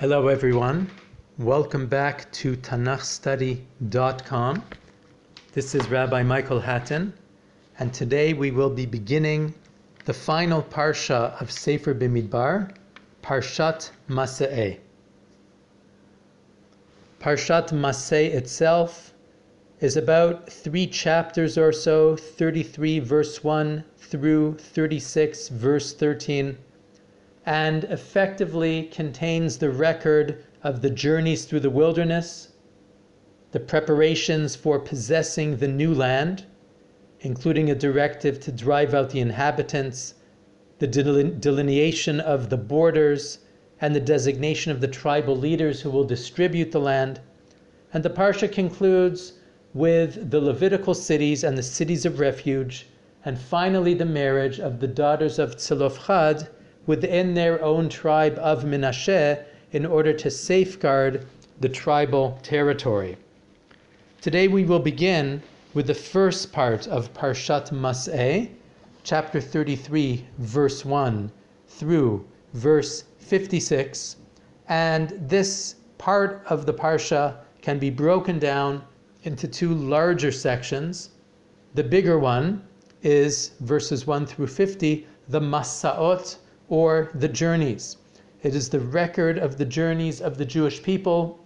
Hello, everyone. Welcome back to TanachStudy.com. This is Rabbi Michael Hattin, and today we will be beginning the final parsha of Sefer Bimidbar, Parshat Maseh. Parshat Maseh itself is about three chapters or so 33 verse 1 through 36 verse 13 and effectively contains the record of the journeys through the wilderness, the preparations for possessing the new land, including a directive to drive out the inhabitants, the delineation of the borders, and the designation of the tribal leaders who will distribute the land. And the Parsha concludes with the Levitical cities and the cities of refuge, and finally the marriage of the daughters of Tzelofchad within their own tribe of Menashe in order to safeguard the tribal territory. Today we will begin with the first part of Parshat Mas'eh, chapter 33, verse 1 through verse 56. And this part of the Parsha can be broken down into two larger sections. The bigger one is verses 1 through 50, the Masaot, or the journeys. It is the record of the journeys of the Jewish people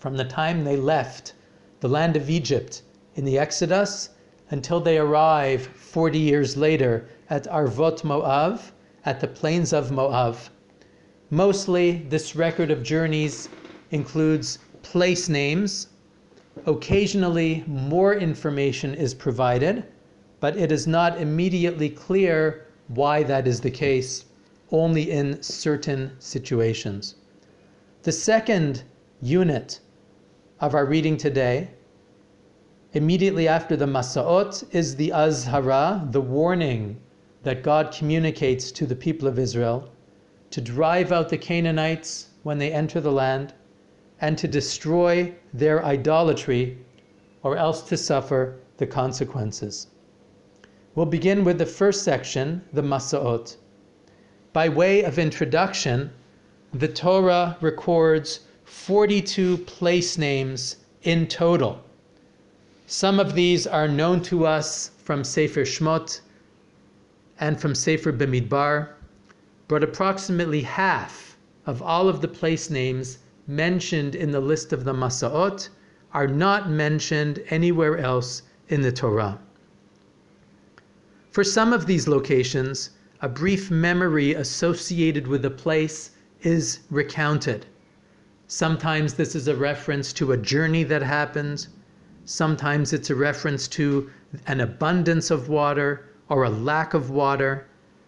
from the time they left the land of Egypt in the Exodus until they arrive 40 years later at Arvot Moav, at the plains of Moav. Mostly, this record of journeys includes place names Occasionally, more information is provided, but it is not immediately clear why that is the case, only in certain situations. The second unit of our reading today, immediately after the Masaot, is the Azhara, the warning that God communicates to the people of Israel to drive out the Canaanites when they enter the land and to destroy their idolatry, or else to suffer the consequences. We'll begin with the first section, the Masaot. By way of introduction, the Torah records 42 place names in total. Some of these are known to us from Sefer Shmot and from Sefer Bemidbar, but approximately half of all of the place names mentioned in the list of the Masaot are not mentioned anywhere else in the Torah. For some of these locations, a brief memory associated with a place is recounted. Sometimes this is a reference to a journey that happens, Sometimes it's a reference to an abundance of water or a lack of water.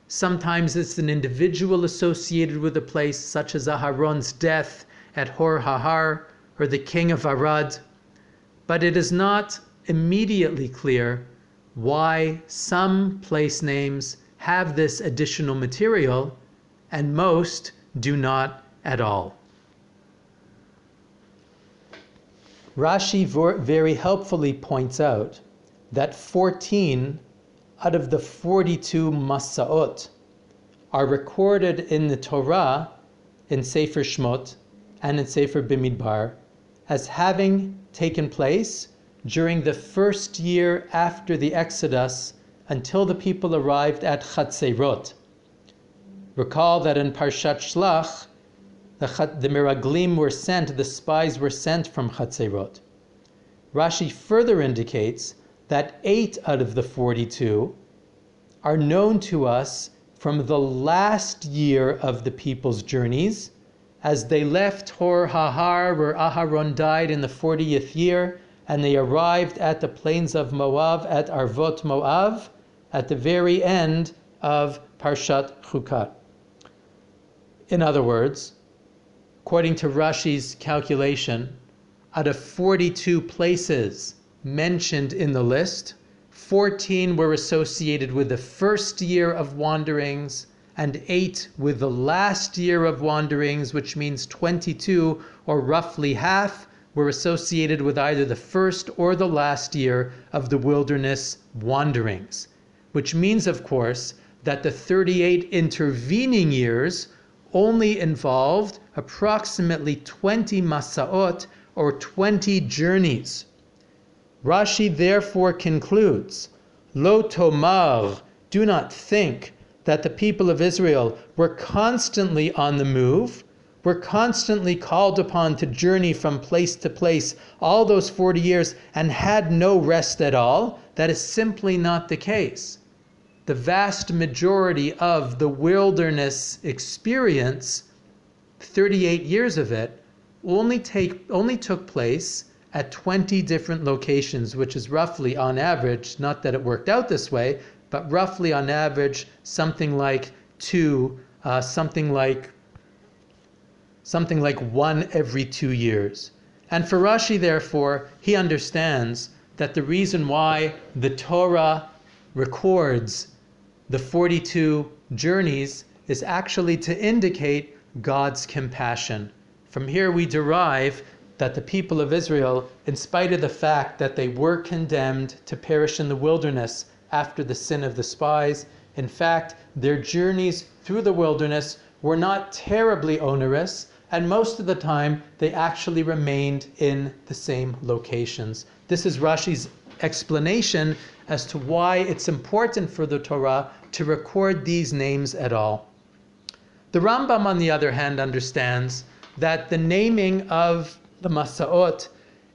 Sometimes it's an individual associated with a place, such as Aharon's death at Hor Hahar or the king of Arad, but it is not immediately clear why some place names have this additional material and most do not at all. Rashi very helpfully points out that 14 out of the 42 Masaot are recorded in the Torah in Sefer Shmot and in Sefer Bimidbar as having taken place during the first year after the Exodus until the people arrived at Chatzerot. Recall that in Parshat Shlach, the, the Miraglim were sent, the spies were sent from Chatzerot. Rashi further indicates that eight out of the 42 are known to us from the last year of the people's journeys as they left Hor Hahar, where Aharon died in the 40th year, and they arrived at the plains of Moab at Arvot Moab at the very end of Parshat Chukat. In other words, according to Rashi's calculation, out of 42 places mentioned in the list, 14 were associated with the first year of wanderings and 8 with the last year of wanderings, which means 22 or roughly half were associated with either the first or the last year of the wilderness wanderings. Which means, of course, that the 38 intervening years only involved approximately 20 masaot or 20 journeys. Rashi therefore concludes, Lo tomar, do not think that the people of Israel were constantly on the move, were constantly called upon to journey from place to place all those 40 years and had no rest at all. That is simply not the case. The vast majority of the wilderness experience, 38 years of it, only, take, only took place at 20 different locations, which is roughly on average, not that it worked out this way, but roughly on average, something like two, uh, something like something like one every two years. And for Rashi, therefore, he understands that the reason why the Torah records the 42 journeys is actually to indicate God's compassion. From here, we derive that the people of Israel, in spite of the fact that they were condemned to perish in the wilderness after the sin of the spies, in fact, their journeys through the wilderness were not terribly onerous, and most of the time they actually remained in the same locations. This is Rashi's explanation as to why it's important for the Torah to record these names at all. The Rambam, on the other hand, understands that the naming of the Masaot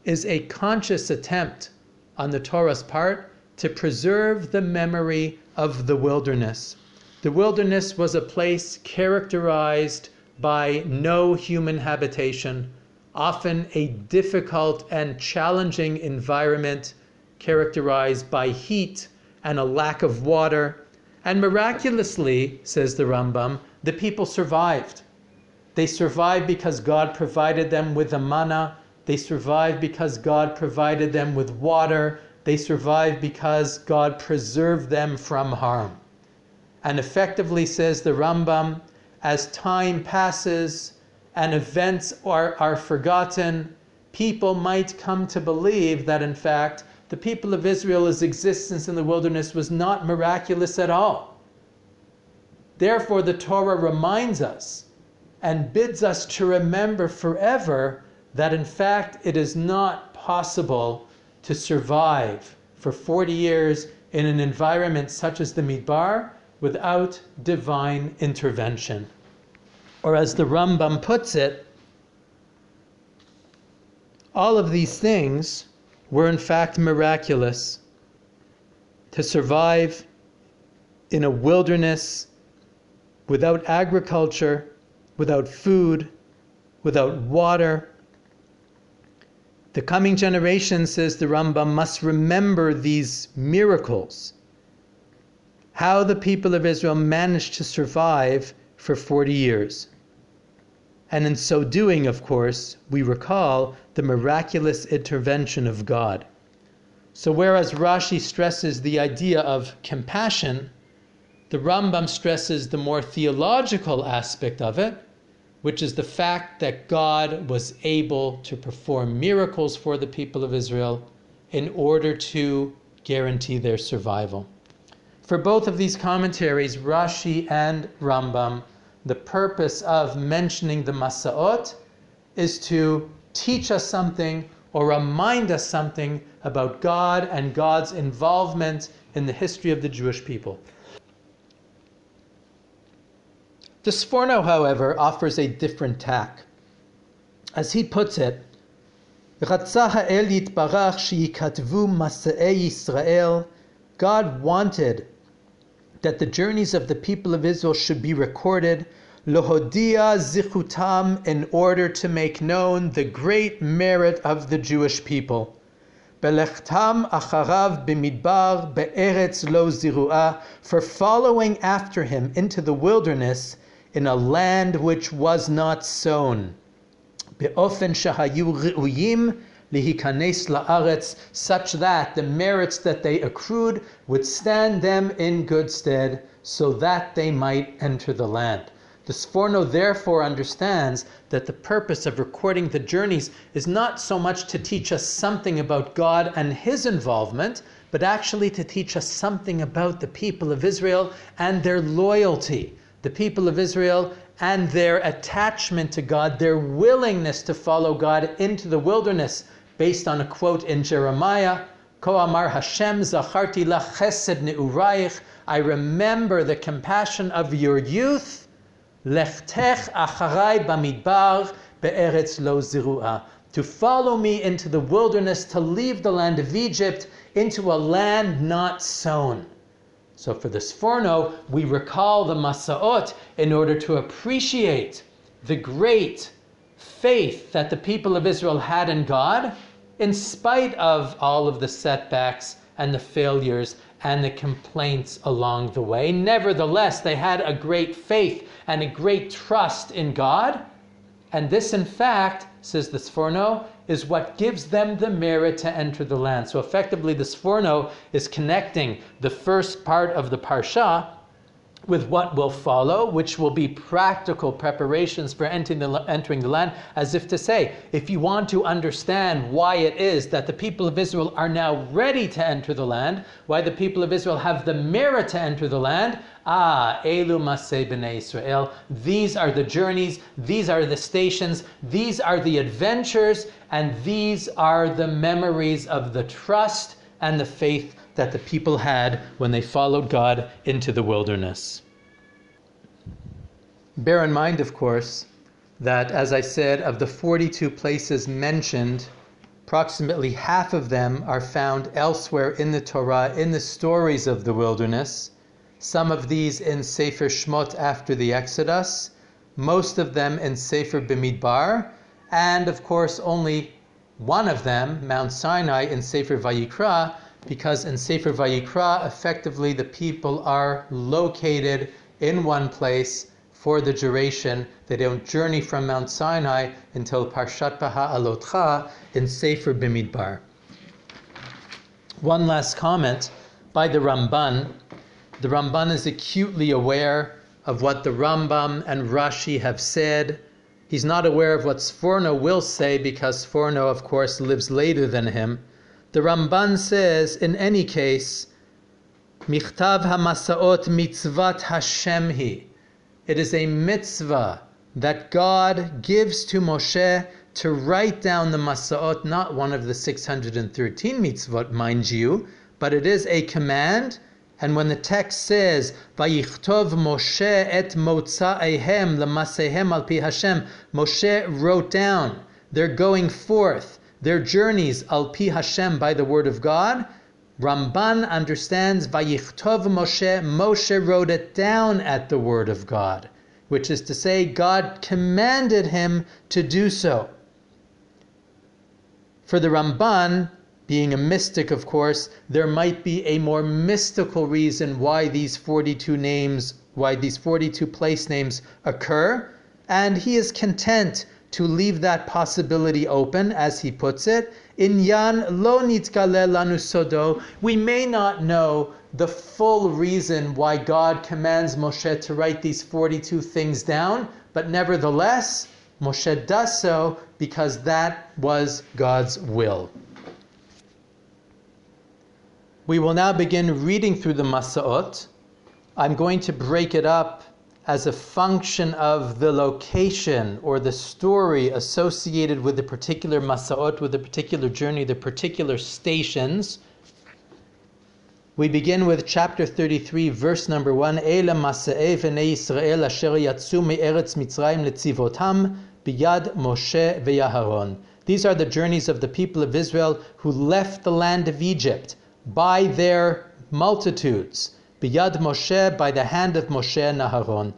is a conscious attempt on the Torah's part to preserve the memory of the wilderness. The wilderness was a place characterized by no human habitation, often a difficult and challenging environment characterized by heat and a lack of water. And miraculously, says the Rambam, the people survived. They survived because God provided them with the manna. They survived because God provided them with water. They survived because God preserved them from harm. And effectively, says the Rambam, as time passes and events are, are forgotten, people might come to believe that, in fact, the people of Israel's existence in the wilderness was not miraculous at all. Therefore, the Torah reminds us and bids us to remember forever that in fact it is not possible to survive for 40 years in an environment such as the Midbar without divine intervention. Or as the Rambam puts it, all of these things were in fact miraculous. To survive in a wilderness without agriculture without food, without water. The coming generation, says the Rambam, must remember these miracles. How the people of Israel managed to survive for 40 years. And in so doing, of course, we recall the miraculous intervention of God. So, whereas Rashi stresses the idea of compassion, the Rambam stresses the more theological aspect of it, which is the fact that God was able to perform miracles for the people of Israel in order to guarantee their survival. For both of these commentaries, Rashi and Rambam, the purpose of mentioning the Masaot is to teach us something or remind us something about God and God's involvement in the history of the Jewish people. The Sforno, however, offers a different tack. As he puts it, God that the journeys of the people of Israel should be recorded, Lohodia Zichutam, in order to make known the great merit of the Jewish people. Belechtam acharav b'midbar be'eretz lo ziruah, for following after him into the wilderness in a land which was not sown. Be'ofen shahayu ri'uyim, lihikanes la'aretz, such that the merits that they accrued would stand them in good stead, so that they might enter the land. The Sforno therefore understands that the purpose of recording the journeys is not so much to teach us something about God and His involvement, but actually to teach us something about the people of Israel and their loyalty. The people of Israel and their attachment to God, their willingness to follow God into the wilderness, based on a quote in Jeremiah, Ko Amar Hashem Zacharti Chesed Ne'urayich, I remember the compassion of your youth, Lechtech Acharai Bamidbar Be'eretz Lo Zirua, to follow me into the wilderness, to leave the land of Egypt into a land not sown. So for the Sforno, we recall the Masaot in order to appreciate the great faith that the people of Israel had in God, in spite of all of the setbacks and the failures and the complaints along the way. Nevertheless, they had a great faith and a great trust in God. And this, in fact, says the Sforno, is what gives them the merit to enter the land. So effectively, the Sforno is connecting the first part of the Parsha with what will follow, which will be practical preparations for entering the, entering the land, as if to say, if you want to understand why it is that the people of Israel are now ready to enter the land, why the people of Israel have the merit to enter the land, ah, Elu Maseh B'nai Israel, these are the journeys, these are the stations, these are the adventures, and these are the memories of the trust and the faith that the people had when they followed God into the wilderness. Bear in mind, of course, that as I said, of the 42 places mentioned, approximately half of them are found elsewhere in the Torah in the stories of the wilderness. Some of these in Sefer Shmot after the Exodus, most of them in Sefer Bimidbar, and of course only one of them, Mount Sinai, in Sefer Vayikra, because in Sefer Vayikra, effectively the people are located in one place for the duration. They don't journey from Mount Sinai until Parshat Beha'alotcha in Sefer Bimidbar. One last comment by the Ramban. The Ramban is acutely aware of what the Rambam and Rashi have said. He's not aware of what Sforno will say because Sforno, of course, lives later than him. The Ramban says, in any case, Michtav HaMasaot mitzvat Hashem hi. It is a mitzvah that God gives to Moshe to write down the Masaot, not one of the 613 mitzvot, mind you, but it is a command. And when the text says, Vayichtov Moshe et motza'ehem lemasehem al pi Hashem, Moshe wrote down, they're going forth their journeys al pi Hashem by the word of God. Ramban understands Vayichtov Moshe. Moshe wrote it down at the word of God, which is to say, God commanded him to do so. For the Ramban, being a mystic, of course, there might be a more mystical reason why these 42 names, why these 42 place names occur, and he is content to leave that possibility open, as he puts it. In Yan lo nitkale lanu sodo, we may not know the full reason why God commands Moshe to write these 42 things down, but nevertheless, Moshe does so because that was God's will. We will now begin reading through the Masaot. I'm going to break it up as a function of the location or the story associated with the particular masaot, with the particular journey, the particular stations. We begin with chapter 33, verse number 1. Ela masa'e v'nei Yisrael asher yatsu me'eretz Mitzrayim letzivotam biyad Moshe ve'Yaharon. These are the journeys of the people of Israel who left the land of Egypt by their multitudes. Biyad Moshe, by the hand of Moshe and Aharon.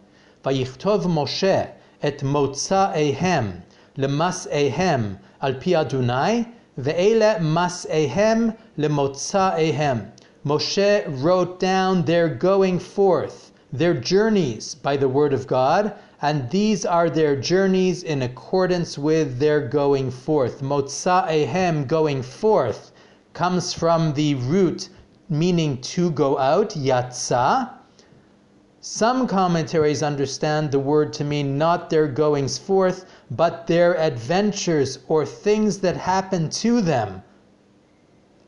Vayichtov Moshe et motzaehem lemas'ehem al pi Adonai, ve'ele mas'ehem lemotzaehem. Moshe wrote down their going forth, their journeys by the word of God, and these are their journeys in accordance with their going forth. Motzaehem, going forth, comes from the root meaning to go out, yatsa. Some commentaries understand the word to mean not their goings forth, but their adventures or things that happen to them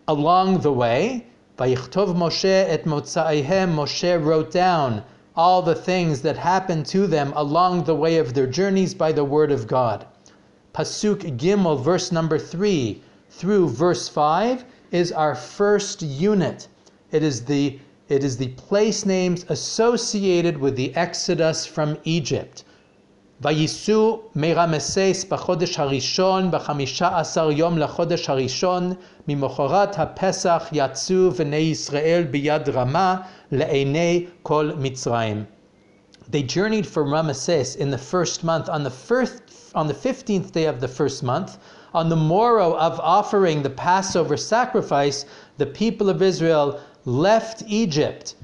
along the way. Vayichtov Moshe et Motzaihem, Moshe wrote down all the things that happened to them along the way of their journeys by the word of God. Pasuk Gimel, verse number 3 through verse 5 is our first unit. It is the it is the place names associated with the exodus from Egypt. וייסעו מרמסס בחודש הראשון, בחמישה עשר יום לחודש הראשון, ממחרת הפסח יצאו בני ישראל ביד רמה לעיני כל מצרים. They journeyed from Ramesses in the first month on the first on the 15th day of the first month on the morrow of offering the Passover sacrifice the people of Israel left Egypt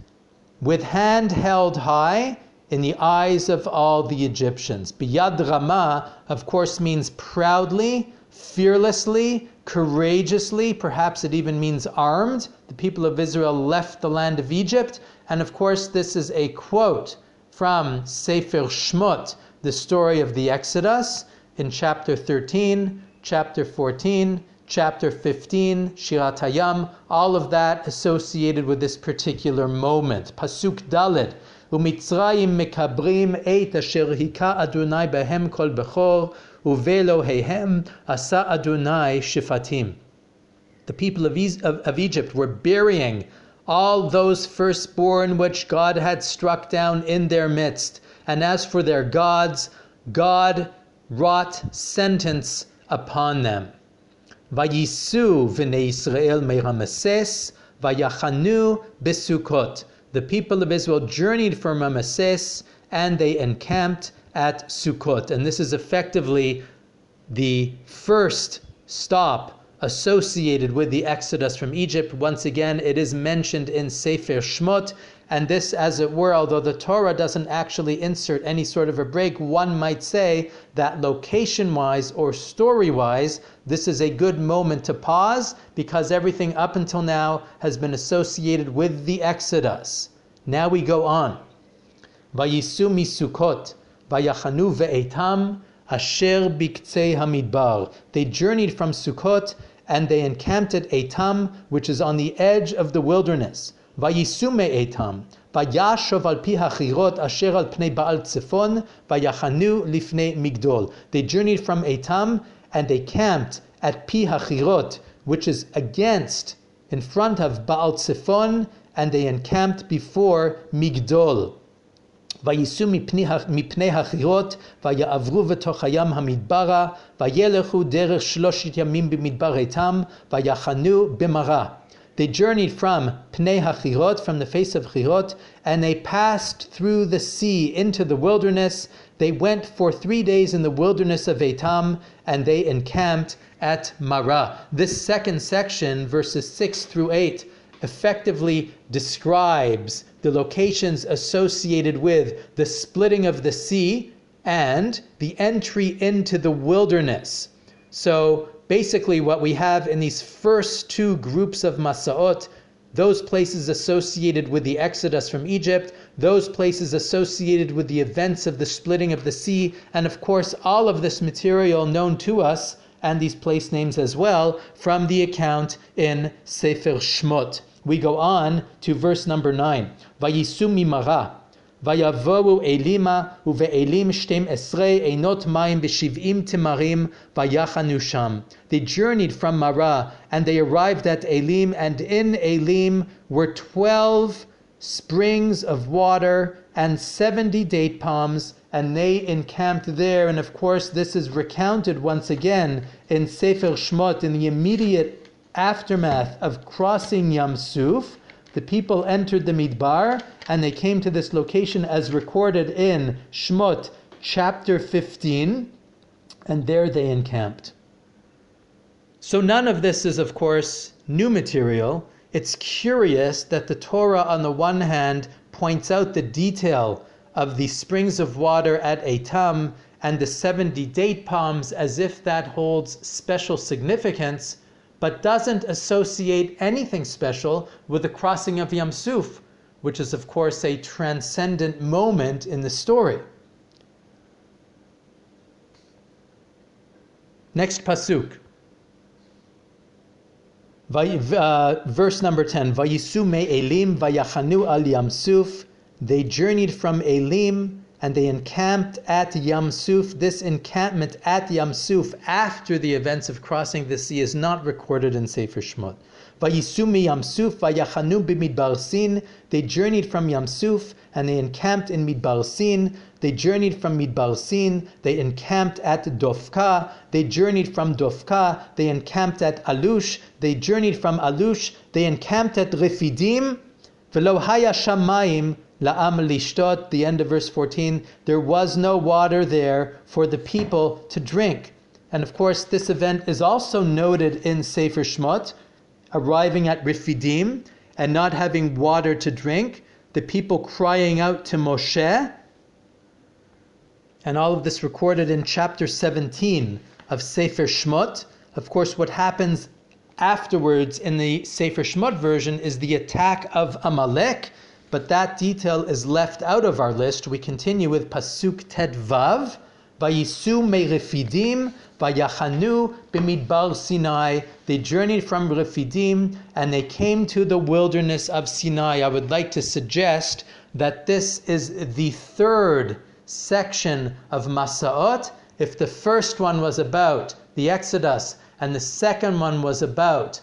with hand held high in the eyes of all the Egyptians. Biyad Rama, of course, means proudly, fearlessly, courageously, perhaps it even means armed. The people of Israel left the land of Egypt. And of course, this is a quote from Sefer Shmot, the story of the Exodus, in chapter 13, chapter 14, chapter 15, Shirat Hayam, all of that associated with this particular moment. Pasuk Dalid, ומצרים מקברים את אשר היכה אדוני בהם כל בכור, ובאלוהיהם עשה אדוני שפטים. The people of, of, of Egypt were burying all those firstborn which God had struck down in their midst. And as for their gods, God wrought sentence upon them. Vayisu v'nei Israel me'Ramesses, vayachanu besukot the people of Israel journeyed from Ramesses and they encamped at Sukkot. And this is effectively the first stop associated with the exodus from Egypt. Once again, it is mentioned in Sefer Shmot, and this, as it were, although the Torah doesn't actually insert any sort of a break, one might say that location wise or story wise, this is a good moment to pause because everything up until now has been associated with the Exodus. Now we go on. They journeyed from Sukkot and they encamped at Etam, which is on the edge of the wilderness. ויסעו מאיתם, וישוב על פי החירות אשר על פני בעל צפון, ויחנו לפני מגדול. They journeyed from Etam and they camped at Pi Hachirot, which is against, in front of Baal Tzefon, and they encamped before Migdol. וייסעו מפני החירות, ויעברו בתוך הים המדברה, וילכו דרך שלושת ימים במדבר איתם, ויחנו במרה. They journeyed from Pnei Hachirot, from the face of Chirot, and they passed through the sea into the wilderness. They went for three days in the wilderness of Etam, and they encamped at Marah. This second section, verses 6 through 8, effectively describes the locations associated with the splitting of the sea and the entry into the wilderness. So basically what we have in these first two groups of Masaot, those places associated with the exodus from Egypt, those places associated with the events of the splitting of the sea, and of course all of this material known to us and these place names as well from the account in Sefer Shmot. We go on to verse number 9. Vayisu mimara. ויבואו אלימה, ובאלים שתים עשרה עינות מים בשבעים תמרים, ויחנו שם. They journeyed from Marah, and they arrived at Elim, and in Elim were twelve springs of water and seventy date palms, and they encamped there. And of course, this is recounted once again in Sefer Shmot in the immediate aftermath of crossing Yam Suf. The people entered the Midbar and they came to this location as recorded in Shmot chapter 15, and there they encamped. So none of this is, of course, new material. It's curious that the Torah, on the one hand, points out the detail of the springs of water at Etam and the 70 date palms as if that holds special significance but doesn't associate anything special with the crossing of Yam Suf, which is, of course, a transcendent moment in the story. Next pasuk. Uh, verse number 10 Vayisu me elim vayachanu al they journeyed from Elim and they encamped at Yam Yamsuf. This encampment at Yam Yamsuf after the events of crossing the sea is not recorded in Sefer Shmot. Vayisumi Yamsuf, Vayachanu b'midbar Sin. They journeyed from Yamsuf and they encamped in Midbar Sin. They journeyed from Midbar Sin. They encamped at Dofka. They journeyed from Dofka. They encamped at Alush. They journeyed from Alush. They encamped at Refidim. Velo haya shamayim la'am lishtot. The end of verse 14. There was no water there for the people to drink. And of course, this event is also noted in Sefer Shmot arriving at Refidim and not having water to drink, the people crying out to Moshe, and all of this recorded in chapter 17 of Sefer Shmot. Of course, what happens afterwards in the Sefer Shmot version is the attack of Amalek, but that detail is left out of our list. We continue with Pasuk Tet Vav, Vayisu Merefidim, Vayachanu b'midbar Sinai. They journeyed from Refidim and they came to the wilderness of Sinai. I would like to suggest that this is the third section of Masaot. If the first one was about the Exodus and the second one was about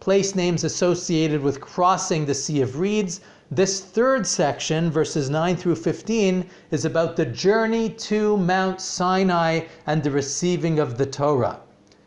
place names associated with crossing the Sea of Reeds, this third section, verses 9 through 15, is about the journey to Mount Sinai and the receiving of the Torah.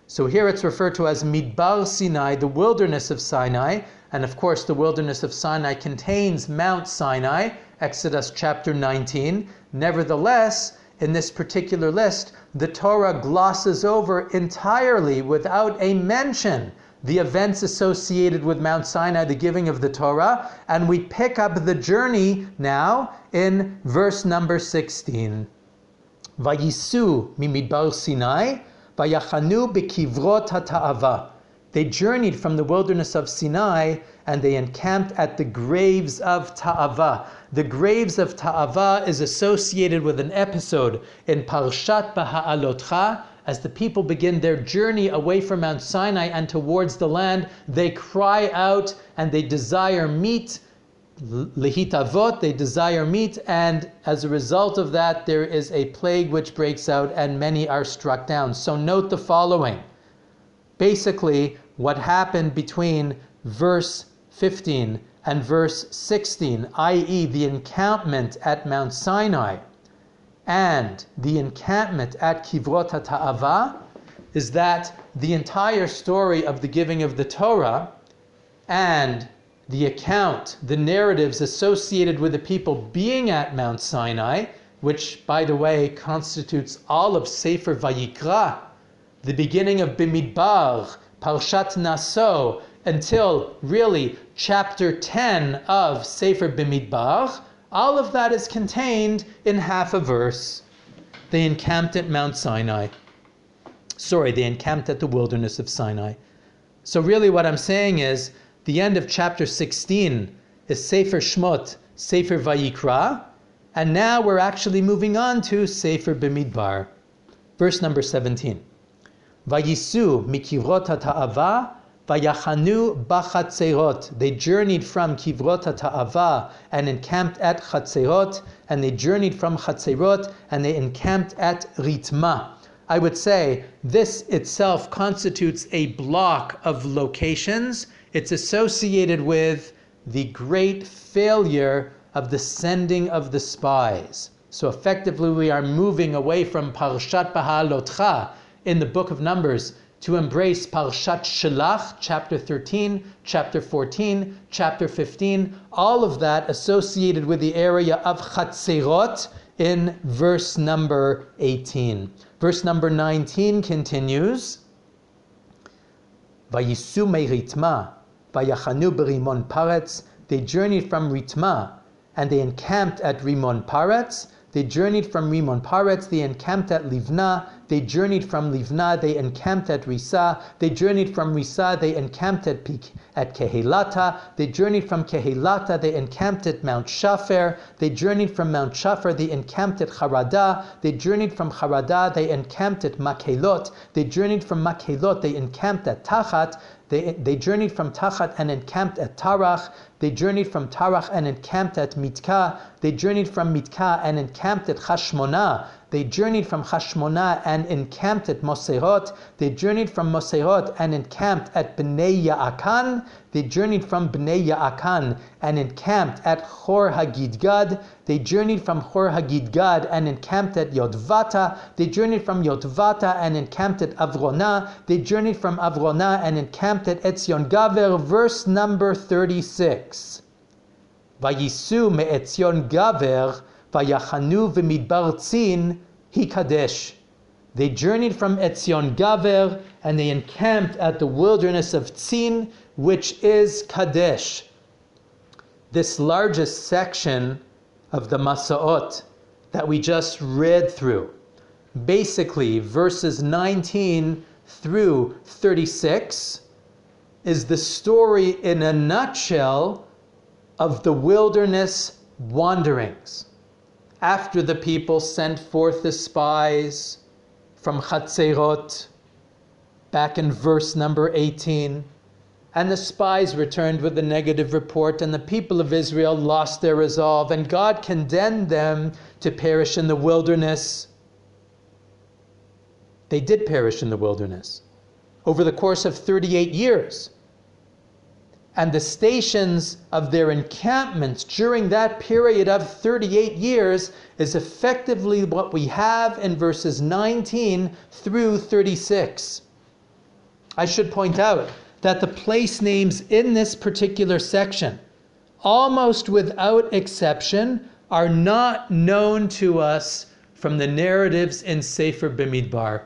So here it's referred to as Midbar Sinai, the wilderness of Sinai, and of course the wilderness of Sinai contains Mount Sinai, Exodus chapter 19. Nevertheless, in this particular list, the Torah glosses over entirely without a mention the events associated with Mount Sinai, the giving of the Torah, and we pick up the journey now in verse number 16. Vayisu mimidbar Sinai, vayachanu bekivrot ha'ta'ava. They journeyed from the wilderness of Sinai and they encamped at the graves of Ta'ava. The graves of Ta'ava is associated with an episode in Parshat Baha'alotcha, as the people begin their journey away from Mount Sinai and towards the land, they cry out and they desire meat. Lehitavot, they desire meat, and as a result of that, there is a plague which breaks out, and many are struck down. So, note the following. Basically, what happened between verse 15 and verse 16, i.e., the encampment at Mount Sinai and the encampment at Kivrot Ta'ava is that the entire story of the giving of the Torah and the account, the narratives associated with the people being at Mount Sinai, which, by the way, constitutes all of Sefer Vayikra, the beginning of Bimidbar, Parshat Naso, until really chapter 10 of Sefer Bimidbar, all of that is contained in half a verse. They encamped at Mount Sinai. Sorry, they encamped at the wilderness of Sinai. So, really, what I'm saying is the end of chapter 16 is Sefer Shmot, Sefer Vayikra, and now we're actually moving on to Sefer Bimidbar. Verse number 17. Vayisu mikirot ta'ava Vayachanu b'chatzerot. They journeyed from Kivrot Ta'ava and encamped at Chatzerot, and they journeyed from Chatzerot and they encamped at Ritma. I would say this itself constitutes a block of locations. It's associated with the great failure of the sending of the spies. So effectively, we are moving away from Parshat Baha'alotcha in the book of Numbers to embrace Parshat Shelach, chapter 13, chapter 14, chapter 15, all of that associated with the area of Chatzerot in verse number 18. Verse number 19 continues. They journeyed from Ritma and they encamped at Rimon Paretz. They journeyed from Rimon Paretz. They encamped at Livna. They journeyed from Livna, they encamped at Risa. They journeyed from Risa, they encamped at, at Kehilata. They journeyed from Kehilata, they encamped at Mount Shafer. They journeyed from Mount Shafer, they encamped at Harada. They journeyed from Harada, they encamped at Makelot. They journeyed from Makelot, they encamped at Tachat. They, they journeyed from Tachat and encamped at Tarach. They journeyed from Tarach and encamped at Mitka. They journeyed from Mitka and encamped at Hashmona. They journeyed from Hashmona and encamped at Moserot. They journeyed from Moserot and encamped at Bnei Ya'akan. They journeyed from Bnei Ya'akan and encamped at Chor Hagidgad. They journeyed from Chor Hagidgad and encamped at Yodvata. They journeyed from Yodvata and encamped at Avrona. They journeyed from Avrona and encamped at Etzion Gaver. Verse number 36. Vayisu me'etzion Gaver. Vayachanu v'midbar tzin hikadesh. They journeyed from Etzion Gaver and they encamped at the wilderness of Tzin, which is Kadesh. This largest section of the Masaot that we just read through, basically verses 19 through 36, is the story in a nutshell of the wilderness wanderings after the people sent forth the spies from Chatzerot, back in verse number 18. And the spies returned with a negative report, and the people of Israel lost their resolve, and God condemned them to perish in the wilderness. They did perish in the wilderness over the course of 38 years and the stations of their encampments during that period of 38 years is effectively what we have in verses 19 through 36. I should point out that the place names in this particular section, almost without exception, are not known to us from the narratives in Sefer Bimidbar.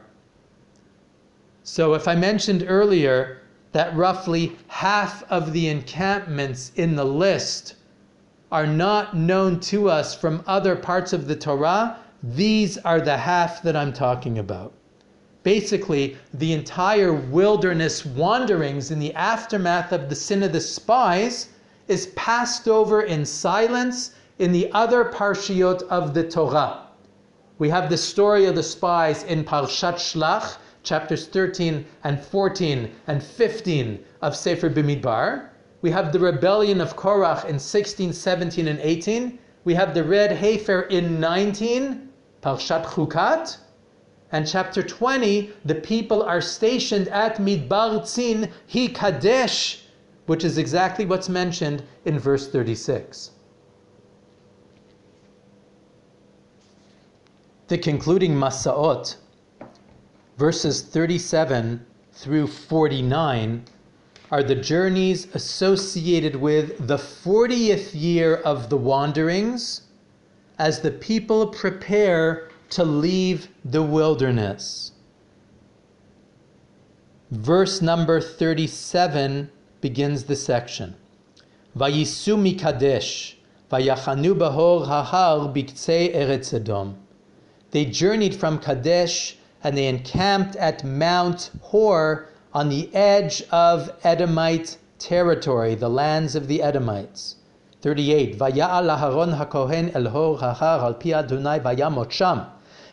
So, if I mentioned earlier that roughly half of the encampments in the list are not known to us from other parts of the Torah, these are the half that I'm talking about. Basically, the entire wilderness wanderings in the aftermath of the sin of the spies is passed over in silence in the other parshiot of the Torah. We have the story of the spies in Parshat Shlach, chapters 13 and 14 and 15 of Sefer Bimidbar. We have the rebellion of Korach in 16, 17, and 18. We have the red heifer in 19, Parshat Chukat. And chapter 20, the people are stationed at Midbar Tzin, Hi Kadesh, which is exactly what's mentioned in verse 36. The concluding Masaot verses 37 through 49 are the journeys associated with the 40th year of the wanderings as the people prepare to leave the wilderness. Verse number 37 begins the section. Vayisu mikadesh, vayachanu hahar They journeyed from Kadesh and they encamped at Mount Hor on the edge of Edomite territory, the lands of the Edomites. 38. Vaya'al Aharon HaKohen El Hor Hahar Al Pi Adonai Vayamot Sham.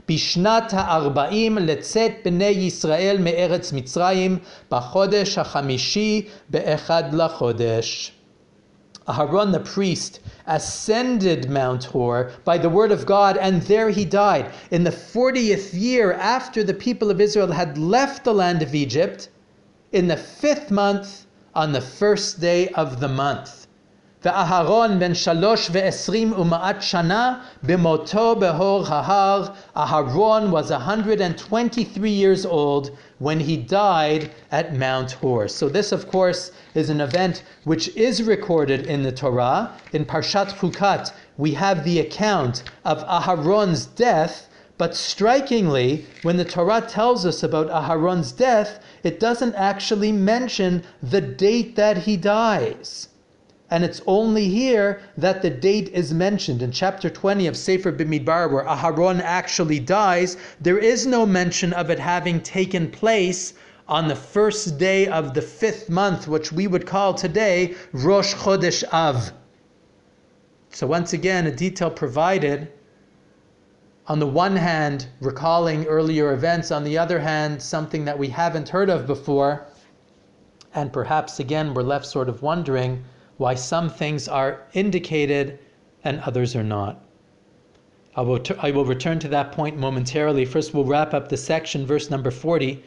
בשנת הארבעים לצאת בני ישראל מארץ מצרים בחודש החמישי באחד לחודש. Aharon the priest ascended Mount Hor by the word of God, and there he died. In the 40th year after the people of Israel had left the land of Egypt, in the fifth month, on the first day of the month. ואהרון בן שלוש ועשרים ומעט שנה במותו בהור ההר. Aharon was 123 years old when he died at Mount Hor. So this, of course, is an event which is recorded in the Torah. In Parshat Chukat, we have the account of Aharon's death, but strikingly, when the Torah tells us about Aharon's death, it doesn't actually mention the date that he dies and it's only here that the date is mentioned. In chapter 20 of Sefer Bimidbar, where Aharon actually dies, there is no mention of it having taken place on the first day of the fifth month, which we would call today Rosh Chodesh Av. So, once again, a detail provided on the one hand, recalling earlier events, on the other hand, something that we haven't heard of before. And perhaps again, we're left sort of wondering why some things are indicated and others are not. I will, t- I will return to that point momentarily. First, we'll wrap up the section, verse number 40.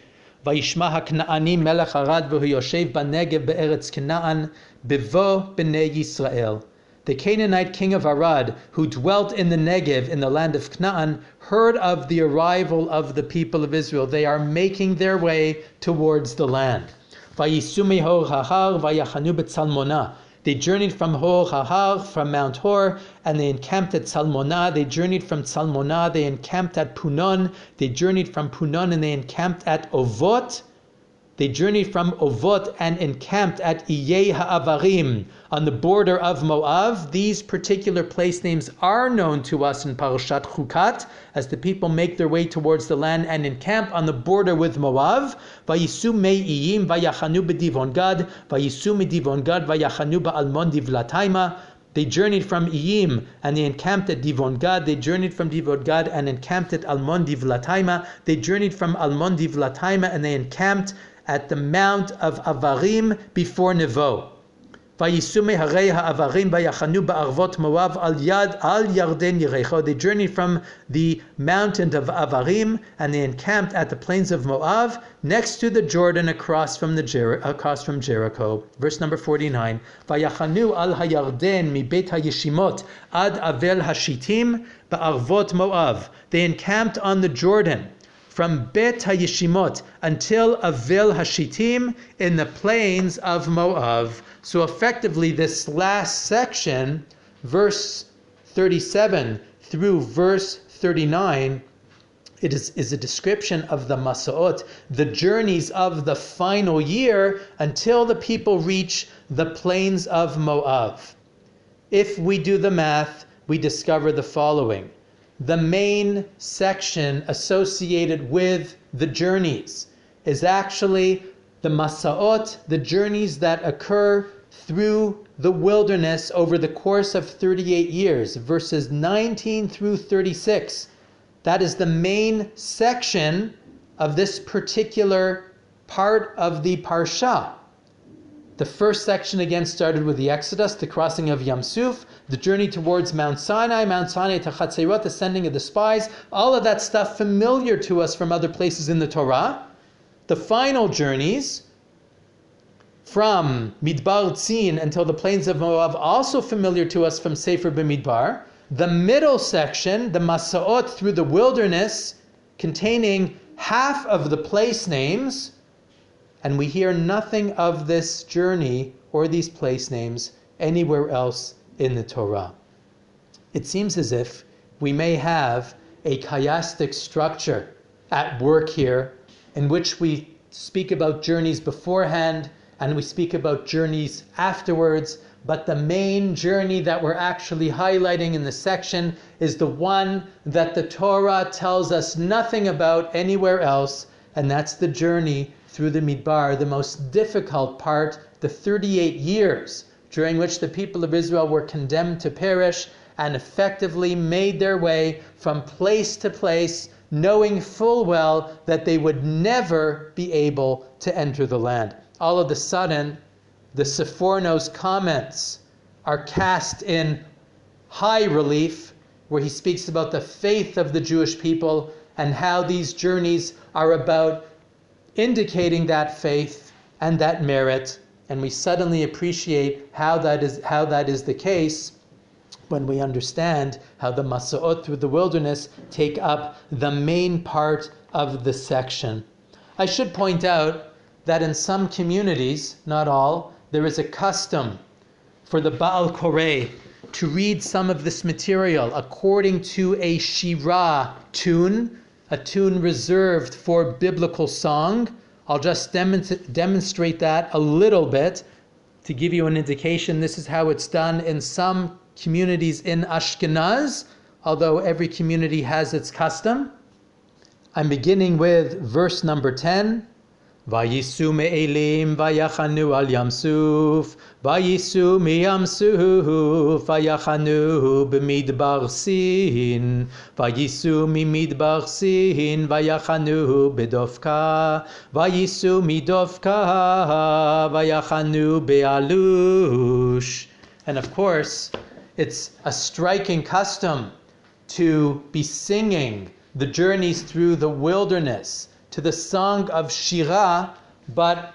וישמע הכנעני מלך ערד והוא יושב בנגב בארץ כנען בבוא בני ישראל the Canaanite king of Arad, who dwelt in the Negev in the land of Canaan, heard of the arrival of the people of Israel. They are making their way towards the land. They journeyed from Hor Hahar, from Mount Hor, and they encamped at Salmonah. They journeyed from Salmonah, they encamped at Punon. They journeyed from Punon, and they encamped at Ovot. They journeyed from Ovot and encamped at Iyeh Ha'avarim on the border of Moab. These particular place names are known to us in Parashat Chukat as the people make their way towards the land and encamp on the border with Moab. Vayisu Me'iyim vayachanu b'divon Gad, vayisu medivon Gad vayachanu ba'almon divlataima. They journeyed from Iyim and they encamped at Divon Gad. They journeyed from Divon Gad and encamped at Almon Divlataima. They journeyed from Almon Divlataima and they encamped at the Mount of Avarim before Nevo. Moav al yad al Yarden. They journeyed from the mountain of Avarim and they encamped at the plains of Moab next to the Jordan across from the Jer- across from Jericho. Verse number 49. Vayachanu al hayarden mi bet hayishimot ad avel hashitim ba'arvot Moav. They encamped on the Jordan from Bet HaYeshimot until Avil Hashitim in the plains of Moab. So effectively, this last section, verse 37 through verse 39, it is, is a description of the Masaot, the journeys of the final year until the people reach the plains of Moab. If we do the math, we discover the following the main section associated with the journeys is actually the Masaot, the journeys that occur through the wilderness over the course of 38 years, verses 19 through 36. That is the main section of this particular part of the Parsha. The first section again started with the Exodus, the crossing of Yam Suf, the journey towards Mount Sinai, Mount Sinai to Chatzerot, the sending of the spies, all of that stuff familiar to us from other places in the Torah. The final journeys from Midbar Tzin until the plains of Moab, also familiar to us from Sefer B'Midbar. The middle section, the Masaot through the wilderness, containing half of the place names, and we hear nothing of this journey or these place names anywhere else in the Torah. It seems as if we may have a chiastic structure at work here in which we speak about journeys beforehand and we speak about journeys afterwards, but the main journey that we're actually highlighting in the section is the one that the Torah tells us nothing about anywhere else, and that's the journey through the Midbar, the most difficult part, the 38 years during which the people of Israel were condemned to perish and effectively made their way from place to place, knowing full well that they would never be able to enter the land. All of a sudden, the Sforno's comments are cast in high relief, where he speaks about the faith of the Jewish people and how these journeys are about indicating that faith and that merit, and we suddenly appreciate how that is how that is the case when we understand how the Masaot through the wilderness take up the main part of the section. I should point out that in some communities, not all, there is a custom for the Baal Koreh to read some of this material according to a Shirah tune a tune reserved for biblical song. I'll just demonstrate that a little bit. To give you an indication, this is how it's done in some communities in Ashkenaz, although every community has its custom. I'm beginning with verse number 10. Vayisu me'elim vayachanu al yamsuf Vayisu miyamsuf vayachanu b'midbar sin. Vayisu mimidbar sin vayachanu bedovka Vayisu midovka vayachanu be'alush And of course, it's a striking custom to be singing the journeys through the wilderness to the song of Shira, but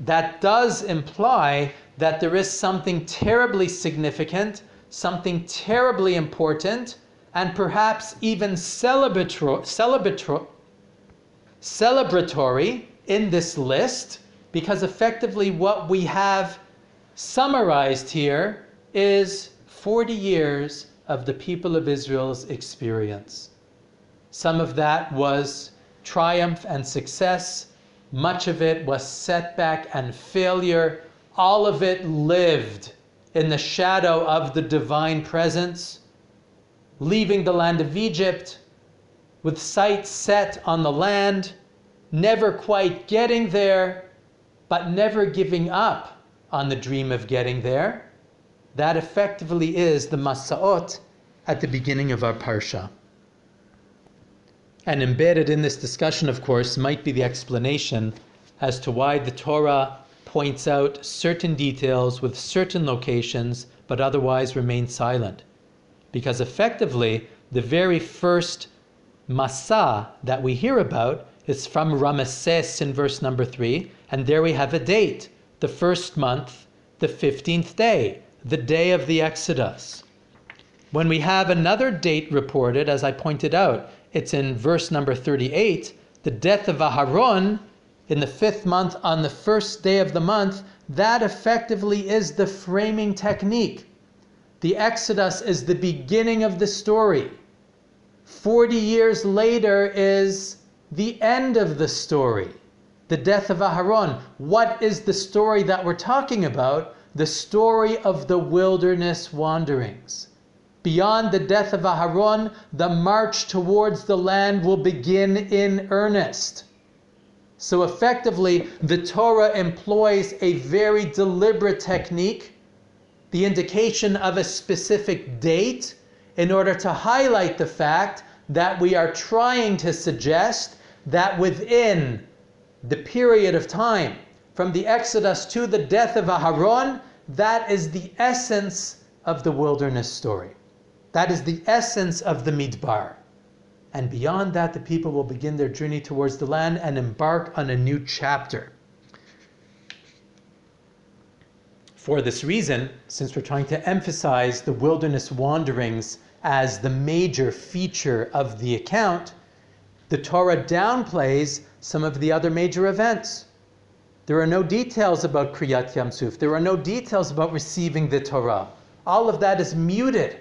that does imply that there is something terribly significant, something terribly important, and perhaps even celebratory in this list, because effectively what we have summarized here is 40 years of the people of Israel's experience. Some of that was triumph and success. Much of it was setback and failure. All of it lived in the shadow of the divine presence, leaving the land of Egypt with sights set on the land, never quite getting there, but never giving up on the dream of getting there. That effectively is the Masa'ot at the beginning of our Parsha. And embedded in this discussion, of course, might be the explanation as to why the Torah points out certain details with certain locations, but otherwise remains silent. Because effectively, the very first Masa that we hear about is from Ramesses in verse number 3, and there we have a date, the first month, the 15th day, the day of the Exodus. When we have another date reported, as I pointed out, it's in verse number 38, the death of Aharon in the fifth month on the first day of the month, that effectively is the framing technique. The Exodus is the beginning of the story. 40 years later is the end of the story. The death of Aharon. What is the story that we're talking about? The story of the wilderness wanderings. Beyond the death of Aharon, the march towards the land will begin in earnest. So effectively, the Torah employs a very deliberate technique, the indication of a specific date, in order to highlight the fact that we are trying to suggest that within the period of time from the Exodus to the death of Aharon, that is the essence of the wilderness story. That is the essence of the Midbar. And beyond that, the people will begin their journey towards the land and embark on a new chapter. For this reason, since we're trying to emphasize the wilderness wanderings as the major feature of the account, the Torah downplays some of the other major events. There are no details about Kriyat Yamsuf. There are no details about receiving the Torah. All of that is muted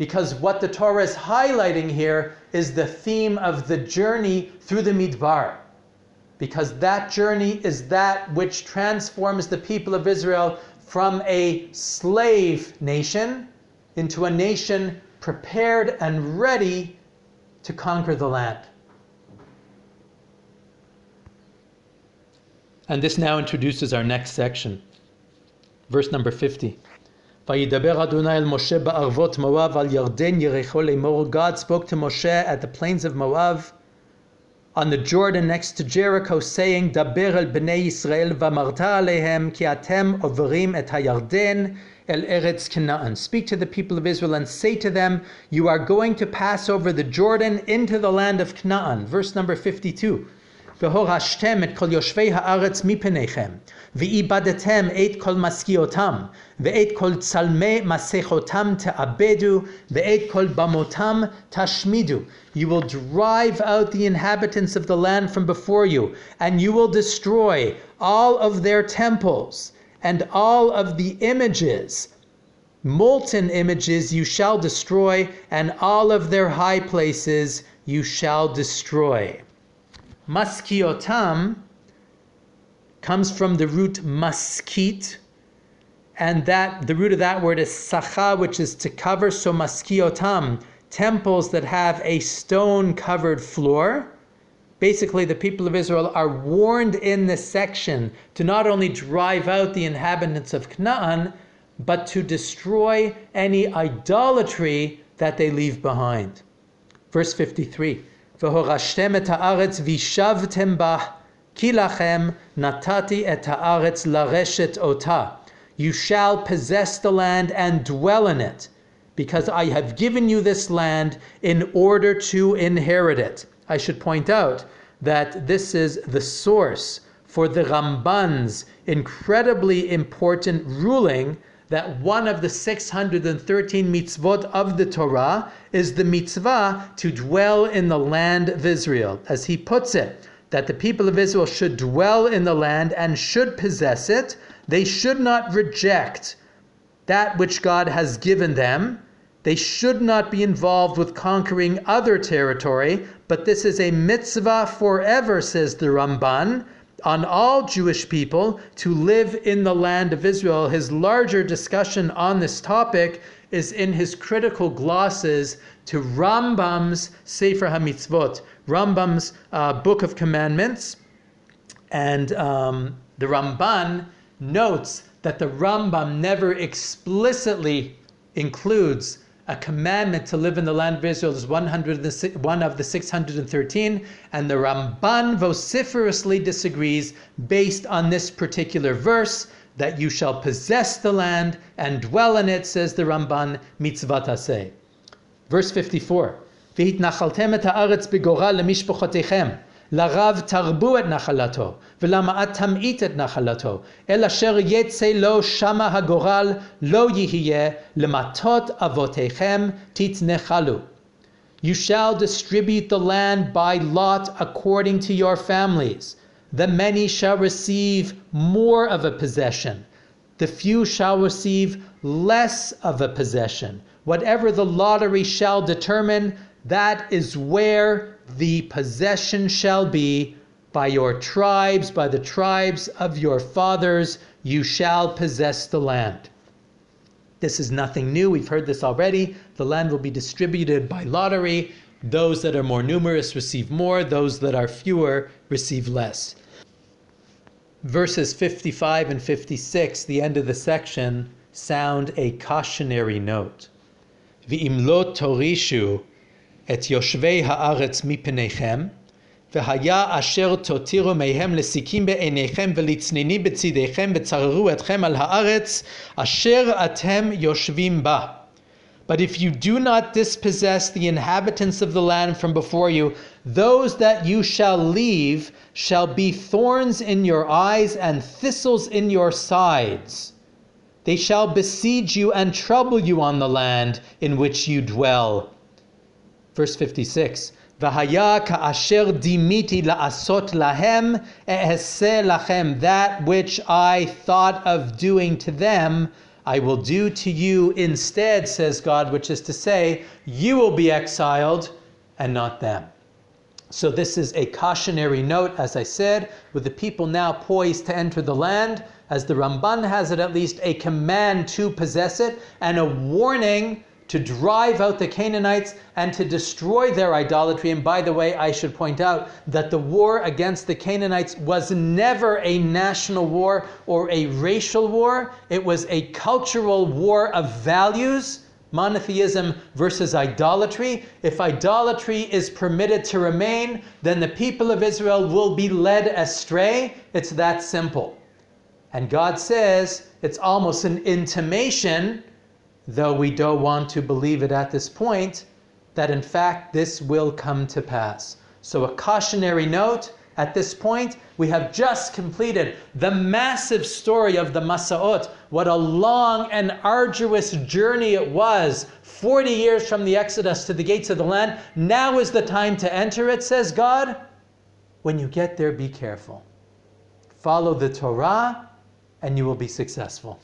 because what the Torah is highlighting here is the theme of the journey through the Midbar. Because that journey is that which transforms the people of Israel from a slave nation into a nation prepared and ready to conquer the land. And this now introduces our next section, verse number 50. וידבר אדוני אל משה בערבות מואב על ירדן יריחו לאמור God spoke to Moshe at the plains of Moab on the Jordan next to Jericho saying דבר אל בני ישראל ואמרת עליהם כי אתם עוברים את הירדן El Eretz Canaan. Speak to the people of Israel and say to them, You are going to pass over the Jordan into the land of Canaan. Verse number 52. והורשתם את כל יושבי הארץ מפניכם, ואיבדתם את כל משכיותם, ואת כל צלמי מסכותם תאבדו, ואת כל במותם תשמידו. You will drive out the inhabitants of the land from before you, and you will destroy all of their temples, and all of the images molten images you shall destroy, and all of their high places you shall destroy. Maskiotam comes from the root maskit, and that the root of that word is sacha, which is to cover. So maskiotam, temples that have a stone covered floor. Basically, the people of Israel are warned in this section to not only drive out the inhabitants of Canaan, but to destroy any idolatry that they leave behind. Verse 53 והורשתם את הארץ וישבתם בה, כי לכם נתתי את הארץ לרשת אותה. You shall possess the land and dwell in it, because I have given you this land in order to inherit it. I should point out that this is the source for the Ramban's incredibly important ruling that one of the 613 mitzvot of the Torah is the mitzvah to dwell in the land of Israel. As he puts it, that the people of Israel should dwell in the land and should possess it. They should not reject that which God has given them. They should not be involved with conquering other territory, but this is a mitzvah forever, says the Ramban on all Jewish people to live in the land of Israel. His larger discussion on this topic is in his critical glosses to Rambam's Sefer HaMitzvot, Rambam's uh, Book of Commandments. And um, the Ramban notes that the Rambam never explicitly includes a commandment to live in the land of Israel is 100, one of the 613, and the Ramban vociferously disagrees based on this particular verse that you shall possess the land and dwell in it, says the Ramban, mitzvat aseh. Verse 54, והתנחלתם את הארץ בגורל למשפחותיכם לרב תרבו את נחלתו, ולמעט תמעיט את נחלתו, אל אשר יצא לו שמה הגורל, לא יהיה, למטות אבותיכם תתנחלו. You shall distribute the land by lot according to your families. The many shall receive more of a possession. The few shall receive less of a possession. Whatever the lottery shall determine, that is where the possession shall be by your tribes, by the tribes of your fathers, you shall possess the land. This is nothing new. We've heard this already. The land will be distributed by lottery. Those that are more numerous receive more, those that are fewer receive less. Verses 55 and 56, the end of the section, sound a cautionary note. V'imlot torishu את יושבי הארץ מפניכם, והיה אשר תותירו מהם לסיקים בעיניכם ולצנינים בצדיכם וצררו אתכם על הארץ אשר אתם יושבים בה. But if you do not dispossess the inhabitants of the land from before you, those that you shall leave shall be thorns in your eyes and thistles in your sides. They shall besiege you and trouble you on the land in which you dwell. Verse 56. V'haya ka'asher dimiti la'asot lahem lachem. That which I thought of doing to them, I will do to you instead, says God, which is to say, you will be exiled and not them. So this is a cautionary note, as I said, with the people now poised to enter the land, as the Ramban has it at least, a command to possess it and a warning to drive out the Canaanites and to destroy their idolatry. And by the way, I should point out that the war against the Canaanites was never a national war or a racial war, it was a cultural war of values. Monotheism versus idolatry. If idolatry is permitted to remain, then the people of Israel will be led astray. It's that simple. And God says it's almost an intimation though we don't want to believe it at this point, that in fact this will come to pass. So, a cautionary note at this point, we have just completed the massive story of the Masaot. What a long and arduous journey it was 40 years from the Exodus to the gates of the land. Now is the time to enter it, says God. When you get there, be careful. Follow the Torah, and you will be successful.